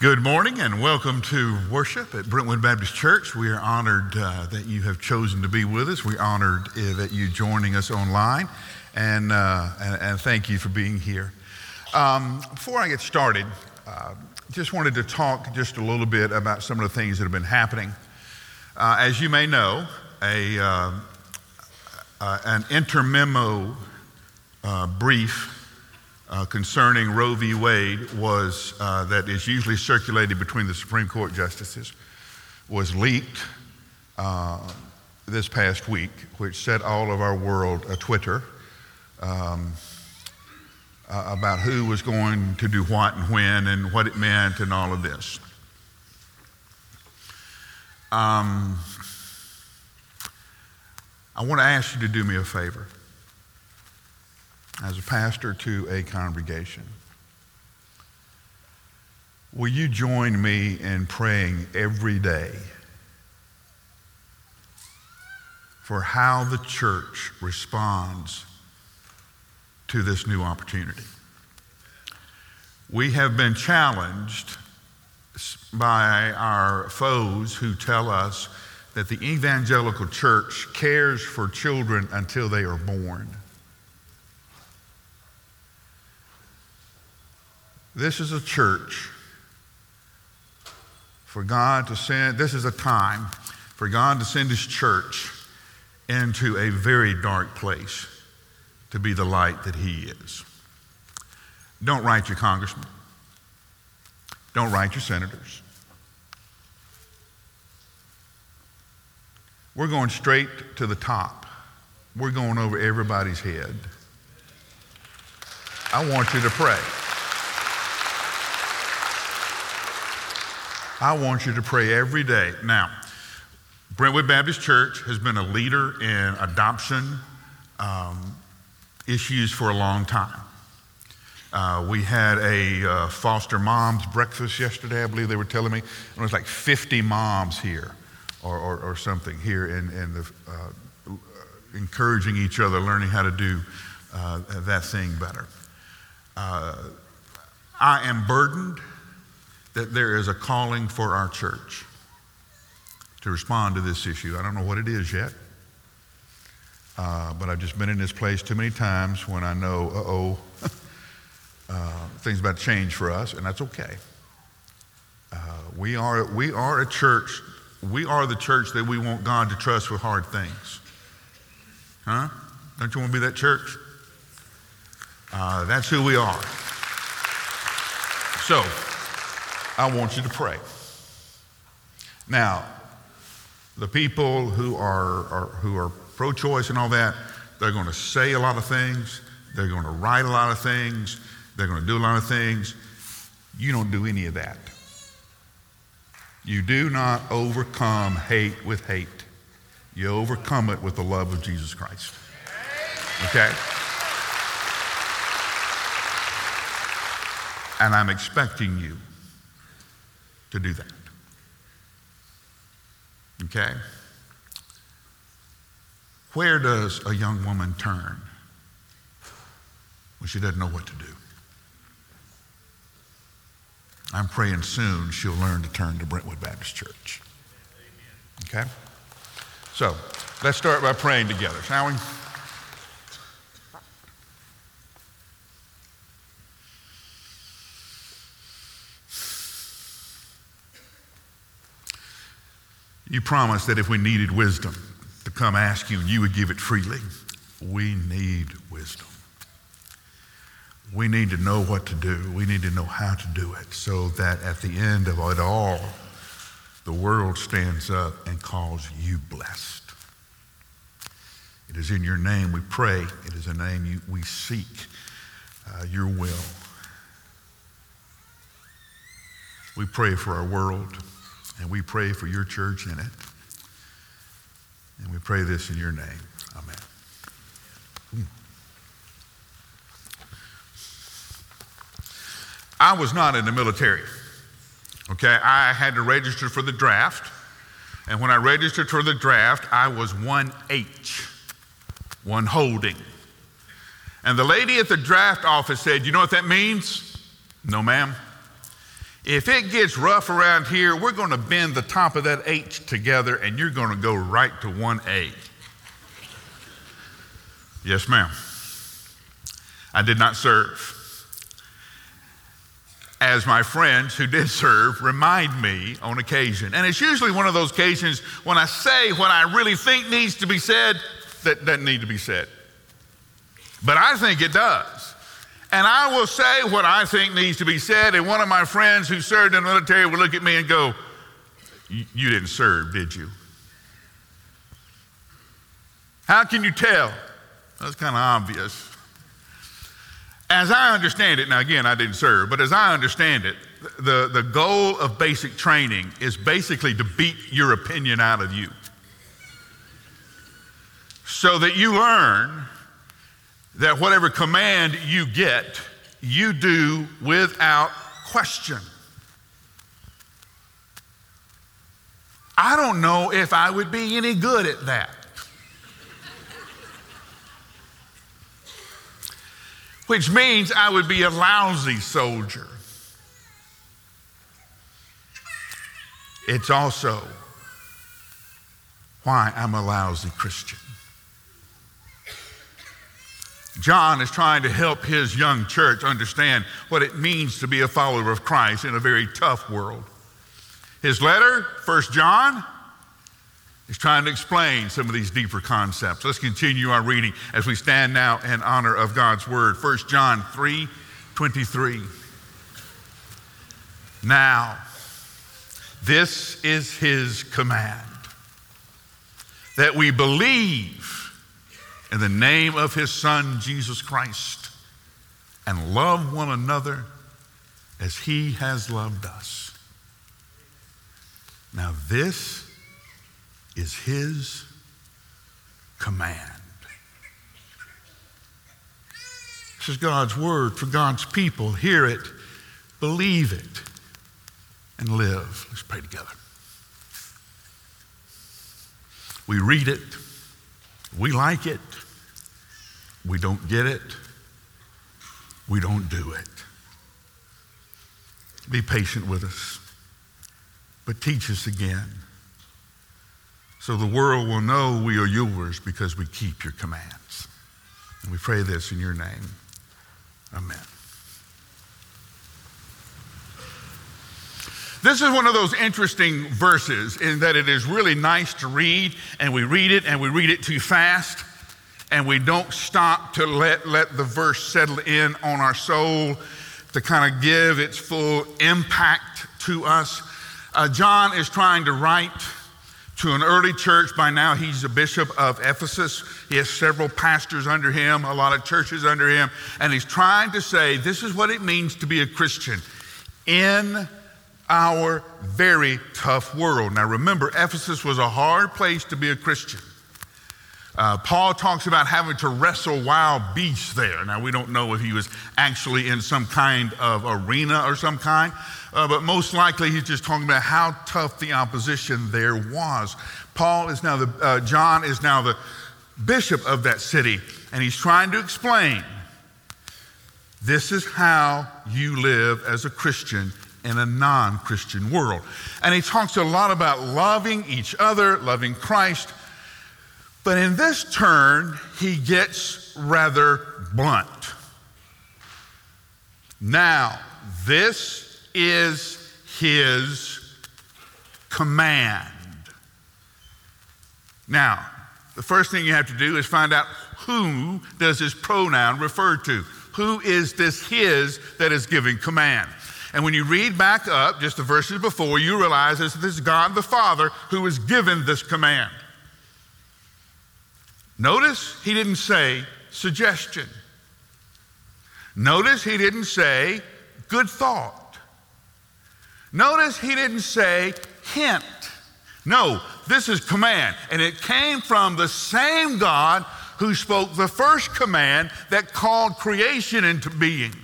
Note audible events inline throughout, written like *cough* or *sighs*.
Good morning and welcome to worship at Brentwood Baptist Church. We are honored uh, that you have chosen to be with us. We're honored uh, that you're joining us online, and, uh, and, and, thank you for being here. Um, before I get started, uh, just wanted to talk just a little bit about some of the things that have been happening. Uh, as you may know, a, uh, an intermemo brief uh, concerning Roe v. Wade was uh, that is usually circulated between the Supreme Court justices was leaked uh, this past week, which set all of our world a Twitter um, uh, about who was going to do what and when and what it meant and all of this. Um, I want to ask you to do me a favor as a pastor to a congregation. Will you join me in praying every day for how the church responds to this new opportunity? We have been challenged by our foes who tell us that the evangelical church cares for children until they are born. This is a church for God to send, this is a time for God to send His church into a very dark place to be the light that He is. Don't write your congressman. Don't write your senators. We're going straight to the top. We're going over everybody's head. I want you to pray. I want you to pray every day. Now, Brentwood Baptist Church has been a leader in adoption um, issues for a long time. Uh, we had a uh, foster moms breakfast yesterday, I believe they were telling me. And It was like 50 moms here or, or, or something here in, in the, uh, encouraging each other, learning how to do uh, that thing better. Uh, I am burdened that there is a calling for our church to respond to this issue. I don't know what it is yet, uh, but I've just been in this place too many times when I know, uh oh, *laughs* uh, things about to change for us, and that's okay. Uh, we, are, we are a church, we are the church that we want God to trust with hard things. Huh? Don't you want to be that church? Uh, that's who we are. So, I want you to pray. Now, the people who are, are who are pro choice and all that, they're going to say a lot of things, they're going to write a lot of things, they're going to do a lot of things. You don't do any of that. You do not overcome hate with hate. You overcome it with the love of Jesus Christ. Okay? And I'm expecting you to do that. Okay? Where does a young woman turn when she doesn't know what to do? I'm praying soon she'll learn to turn to Brentwood Baptist Church. Okay? So, let's start by praying together, shall we? You promised that if we needed wisdom to come ask you and you would give it freely. We need wisdom. We need to know what to do. We need to know how to do it so that at the end of it all, the world stands up and calls you blessed. It is in your name we pray. It is a name you, we seek uh, your will. We pray for our world. And we pray for your church in it. And we pray this in your name. Amen. Hmm. I was not in the military. Okay, I had to register for the draft. And when I registered for the draft, I was 1H, one holding. And the lady at the draft office said, You know what that means? No, ma'am. If it gets rough around here, we're going to bend the top of that H together and you're going to go right to 1A. Yes, ma'am. I did not serve. As my friends who did serve remind me on occasion. And it's usually one of those occasions when I say what I really think needs to be said that doesn't need to be said. But I think it does. And I will say what I think needs to be said. And one of my friends who served in the military would look at me and go, You didn't serve, did you? How can you tell? That's kind of obvious. As I understand it, now again, I didn't serve, but as I understand it, the, the goal of basic training is basically to beat your opinion out of you so that you learn that whatever command you get, you do without question. I don't know if I would be any good at that. Which means I would be a lousy soldier. It's also why I'm a lousy Christian. John is trying to help his young church understand what it means to be a follower of Christ in a very tough world. His letter, 1 John, is trying to explain some of these deeper concepts. Let's continue our reading as we stand now in honor of God's word. 1 John 3 23. Now, this is his command that we believe in the name of his Son, Jesus Christ, and love one another as he has loved us. Now, this is his command. This is God's word for God's people. Hear it, believe it, and live. Let's pray together. We read it, we like it, we don't get it. We don't do it. Be patient with us, but teach us again so the world will know we are yours because we keep your commands. And we pray this in your name. Amen. This is one of those interesting verses in that it is really nice to read, and we read it and we read it too fast and we don't stop to let, let the verse settle in on our soul to kind of give its full impact to us. Uh, John is trying to write to an early church. By now, he's a bishop of Ephesus. He has several pastors under him, a lot of churches under him, and he's trying to say this is what it means to be a Christian in our very tough world. Now, remember, Ephesus was a hard place to be a Christian. Uh, Paul talks about having to wrestle wild beasts there. Now, we don't know if he was actually in some kind of arena or some kind, uh, but most likely he's just talking about how tough the opposition there was. Paul is now the, uh, John is now the bishop of that city, and he's trying to explain this is how you live as a Christian in a non Christian world. And he talks a lot about loving each other, loving Christ but in this turn, he gets rather blunt. Now, this is his command. Now, the first thing you have to do is find out who does his pronoun refer to? Who is this his that is giving command? And when you read back up just the verses before, you realize this is God the Father who is given this command. Notice he didn't say suggestion. Notice he didn't say good thought. Notice he didn't say hint. No, this is command. And it came from the same God who spoke the first command that called creation into being.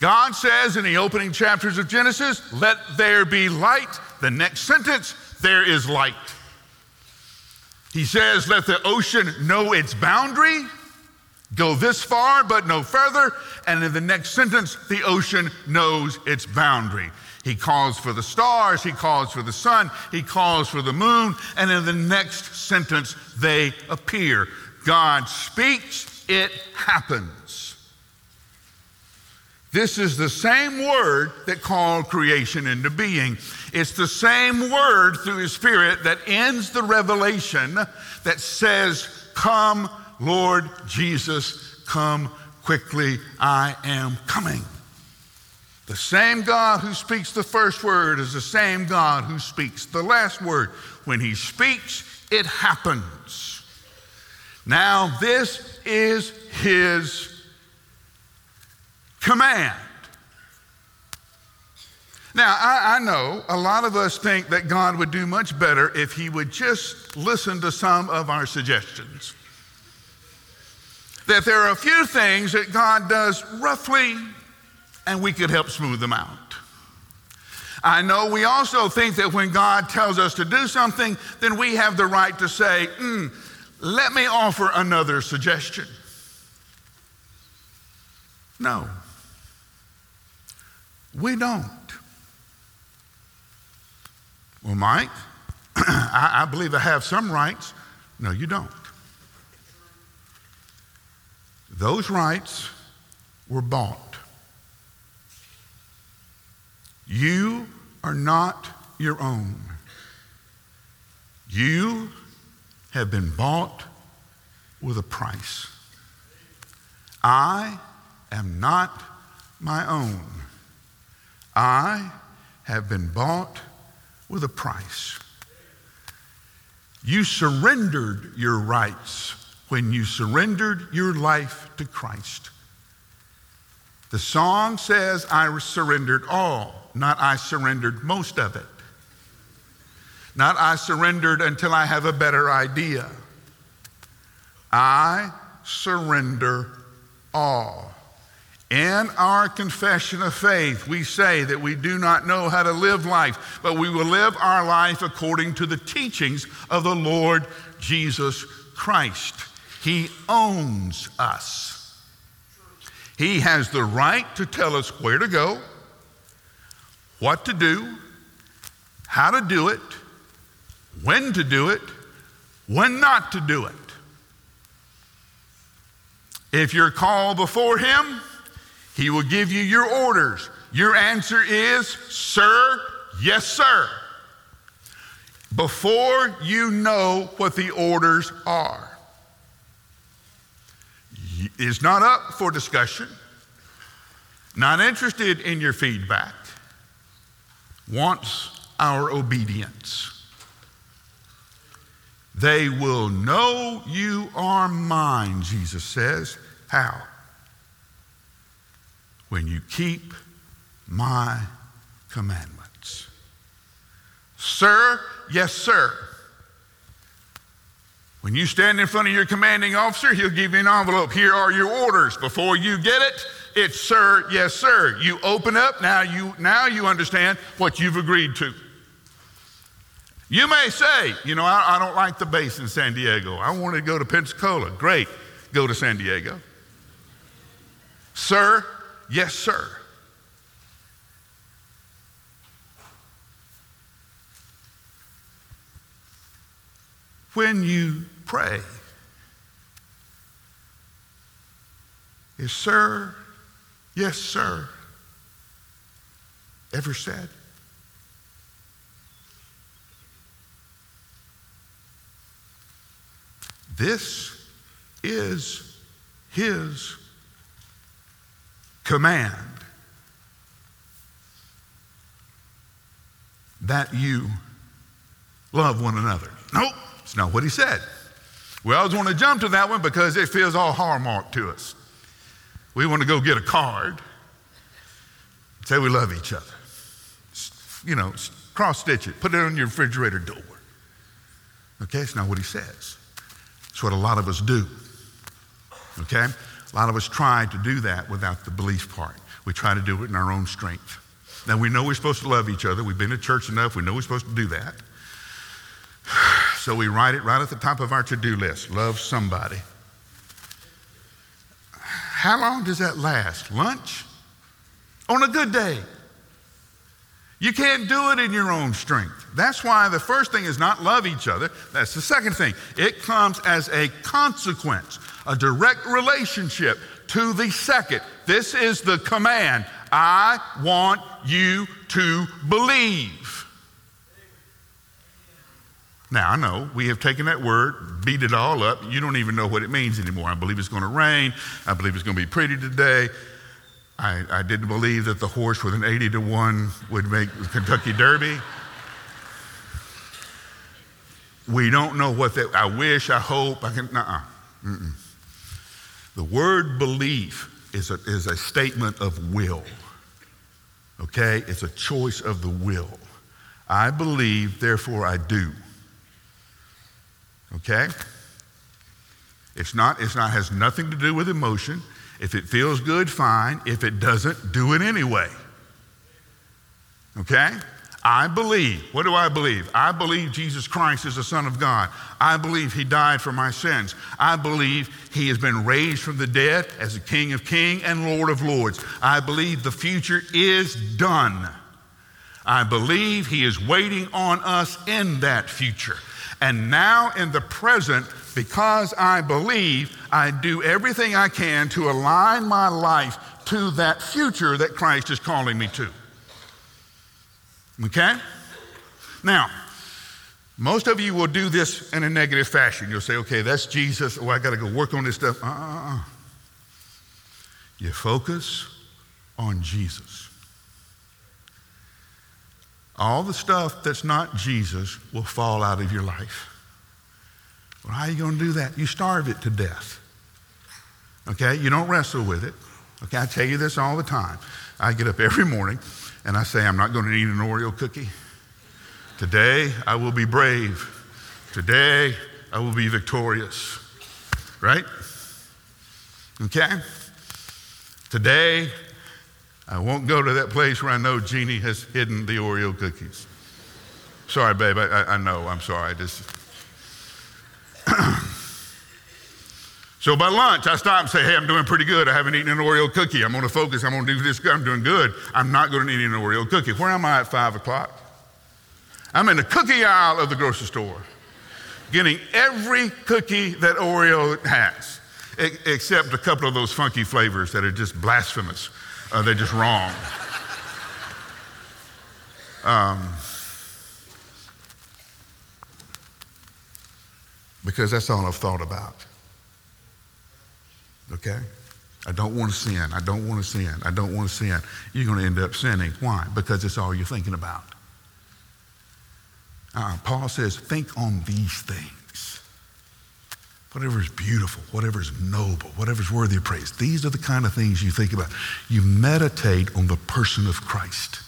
God says in the opening chapters of Genesis, let there be light. The next sentence, there is light. He says, Let the ocean know its boundary. Go this far, but no further. And in the next sentence, the ocean knows its boundary. He calls for the stars, he calls for the sun, he calls for the moon, and in the next sentence, they appear. God speaks, it happens. This is the same word that called creation into being. It's the same word through His Spirit that ends the revelation that says, Come, Lord Jesus, come quickly, I am coming. The same God who speaks the first word is the same God who speaks the last word. When he speaks, it happens. Now, this is his command. Now, I, I, know a lot of us think that God would do much better if he would just listen to some of our suggestions. That there are a few things that God does roughly and we could help smooth them out. I know we also think that when God tells us to do something, then we have the right to say, mm, let me offer another suggestion. No, we don't. Well, Mike, *clears throat* I, I believe I have some rights. No, you don't. Those rights were bought. You are not your own. You have been bought with a price. I am not my own. I have been bought with a price. You surrendered your rights when you surrendered your life to Christ. The song says, I surrendered all not I surrendered most of it. Not I surrendered until I have a better idea. I surrender all. In our confession of faith, we say that we do not know how to live life, but we will live our life according to the teachings of the Lord Jesus Christ. He owns us. He has the right to tell us where to go, what to do, how to do it, when to do it, when not to do it. If you're called before Him, He will give you your orders. Your answer is, Sir, yes, sir. Before you know what the orders are. Is not up for discussion, not interested in your feedback wants our obedience. They will know you are mine, Jesus says. How? When you keep my commandments. Sir, yes, sir. When you stand in front of your commanding officer, he'll give you an envelope. Here are your orders. Before you get it, it's sir, yes, sir. You open up, now you now you understand what you've agreed to. You may say, you know, I, I don't like the base in San Diego. I want to go to Pensacola. Great, go to San Diego. Sir, yes, sir. When you pray, is sir, Yes, sir. Ever said? This is his command that you love one another. Nope, it's not what he said. We always want to jump to that one because it feels all hallmark to us. We want to go get a card, say we love each other. You know, cross stitch it, put it on your refrigerator door. Okay, it's not what he says. It's what a lot of us do. Okay? A lot of us try to do that without the belief part. We try to do it in our own strength. Now, we know we're supposed to love each other. We've been to church enough. We know we're supposed to do that. *sighs* So we write it right at the top of our to do list love somebody. how long does that last? Lunch? On a good day. You can't do it in your own strength. That's why the first thing is not love each other. That's the second thing. It comes as a consequence, a direct relationship to the second. This is the command I want you to believe. Now, I know we have taken that word, beat it all up. You don't even know what it means anymore. I believe it's going to rain. I believe it's going to be pretty today. I, I didn't believe that the horse with an 80 to 1 would make the Kentucky Derby. We don't know what that, I wish, I hope, I can, uh uh The word belief is a, is a statement of will. Okay? It's a choice of the will. I believe, therefore I do. Okay? It's not, it's not, has nothing to do with emotion. If it feels good, fine. If it doesn't, do it anyway. Okay? I believe. What do I believe? I believe Jesus Christ is the Son of God. I believe He died for my sins. I believe He has been raised from the dead as the King of Kings and Lord of Lords. I believe the future is done. I believe He is waiting on us in that future. And now in the present, because I believe, I do everything I can to align my life to that future that Christ is calling me to. Okay? Now, most of you will do this in a negative fashion. You'll say, okay, that's Jesus. Oh, I got to go work on this stuff. Uh-uh. You focus on Jesus. All the stuff that's not Jesus will fall out of your life. Well, how are you going to do that? You starve it to death. Okay? You don't wrestle with it. Okay? I tell you this all the time. I get up every morning and I say, I'm not going to eat an Oreo cookie. Today, I will be brave. Today, I will be victorious. Right? Okay? Today, I won't go to that place where I know Jeannie has hidden the Oreo cookies. Sorry, babe, I, I know, I'm sorry. I just... *clears throat* so by lunch, I stop and say, hey, I'm doing pretty good. I haven't eaten an Oreo cookie. I'm going to focus. I'm going to do this. I'm doing good. I'm not going to eat an Oreo cookie. Where am I at 5 o'clock? I'm in the cookie aisle of the grocery store, getting every cookie that Oreo has, except a couple of those funky flavors that are just blasphemous uh, they're just wrong. Um, because that's all I've thought about. Okay? I don't want to sin. I don't want to sin. I don't want to sin. You're going to end up sinning. Why? Because it's all you're thinking about. Uh, Paul says, think on these things whatever is beautiful, whatever is noble, whatever is worthy of praise. These are the kind of things you think about. You meditate on the person of Christ.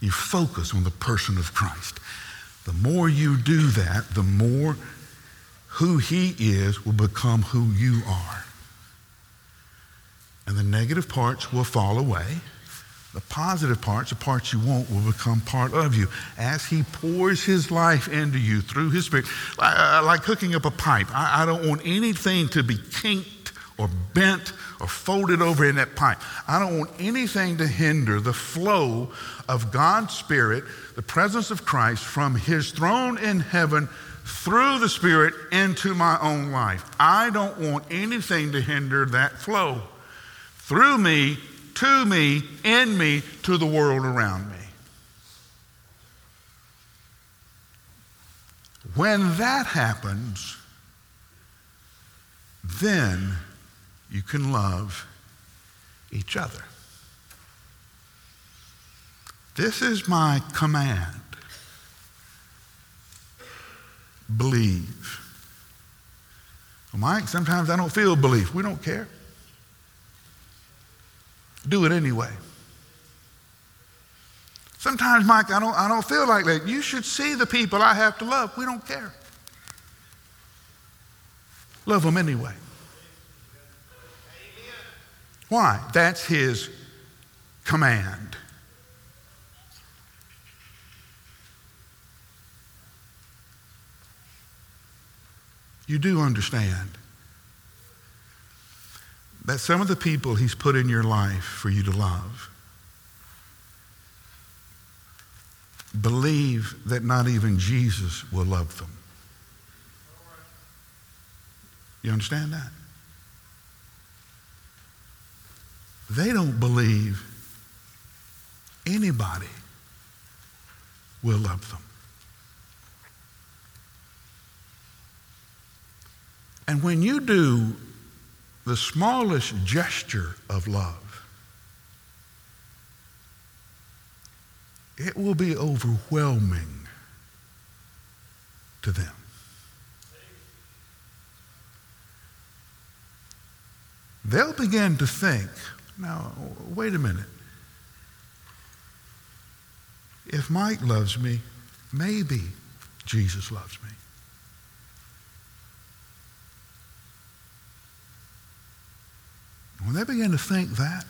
You focus on the person of Christ. The more you do that, the more who he is will become who you are. Negative parts will fall away the positive parts, the parts you want, will become part of you as He pours His life into you through His Spirit. Uh, uh, like hooking up a pipe. I, don't want anything to be kinked or bent or folded over in that pipe. I don't want anything to hinder the flow of God's Spirit, the presence of Christ from His throne in heaven through the Spirit into my own life. I don't want anything to hinder that flow. Through me, to me, in me, to the world around me. When that happens, then you can love each other. This is my command. Believe. Well, Mike, sometimes I don't feel belief. We don't care. Do it anyway. Sometimes, Mike, I don't, I don't feel like that. You should see the people I have to love. We don't care. Love them anyway. Why? That's his command. You do understand that some of the people He's put in your life for you to love, believe that not even Jesus will love them. You understand that? They don't believe anybody will love them. And when you do the smallest gesture of love, it will be overwhelming to them. They'll begin to think, now, wait a minute. If Mike loves me, maybe Jesus loves me. When they begin to think that,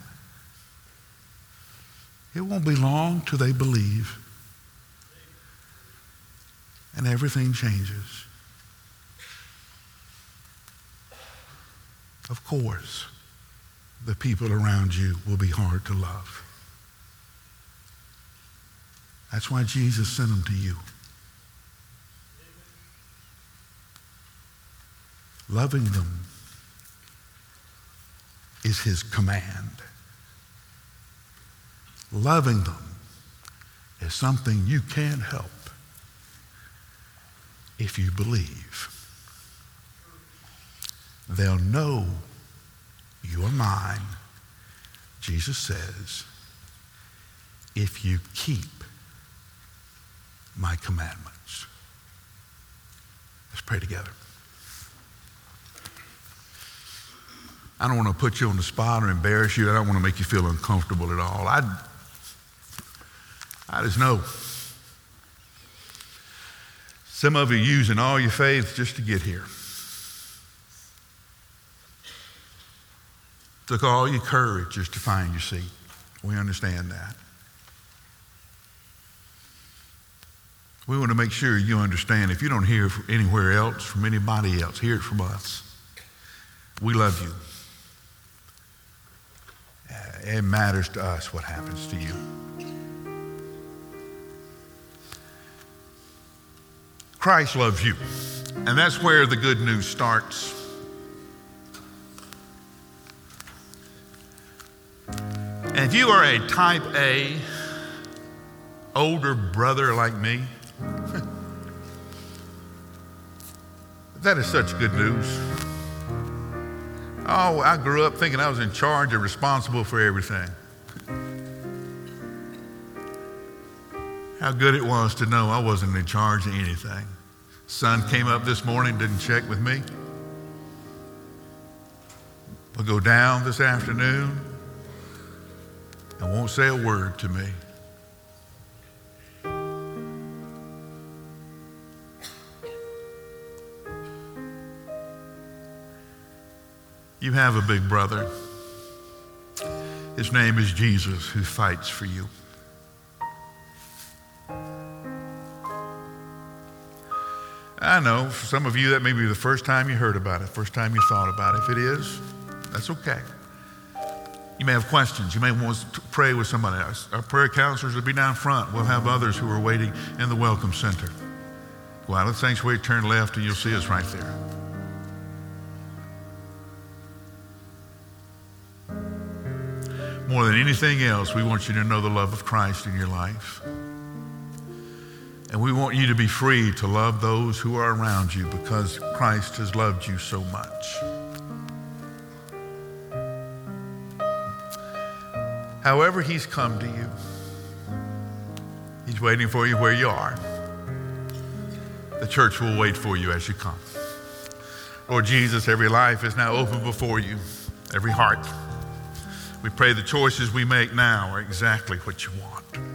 it won't be long till they believe and everything changes. Of course, the people around you will be hard to love. That's why Jesus sent them to you. Loving them is his command. Loving them is something you can't help if you believe. They'll know you're mine, Jesus says, if you keep my commandments. Let's pray together. I don't want to put you on the spot or embarrass you. I don't want to make you feel uncomfortable at all. I, I just know some of you using all your faith just to get here. Took all your courage just to find your seat. We understand that. We want to make sure you understand. If you don't hear anywhere else from anybody else, hear it from us. We love you. It matters to us what happens to you. Christ loves you. And that's where the good news starts. And if you are a type A, older brother like me, *laughs* that is such good news. Oh, I grew up thinking I was in charge and responsible for everything. How good it was to know I wasn't in charge of anything. Sun came up this morning, didn't check with me. Will go down this afternoon and won't say a word to me. You have a big brother. His name is Jesus who fights for you. I know for some of you that may be the first time you heard about it, first time you thought about it. If it is, that's okay. You may have questions. You may want to pray with somebody else. Our prayer counselors will be down front. We'll have others who are waiting in the welcome center. Go out of the sanctuary, turn left, and you'll see us right there. More than anything else, we want you to know the love of Christ in your life. And we want you to be free to love those who are around you because Christ has loved you so much. However, He's come to you, He's waiting for you where you are. The church will wait for you as you come. Lord Jesus, every life is now open before you, every heart. We pray the choices we make now are exactly what you want.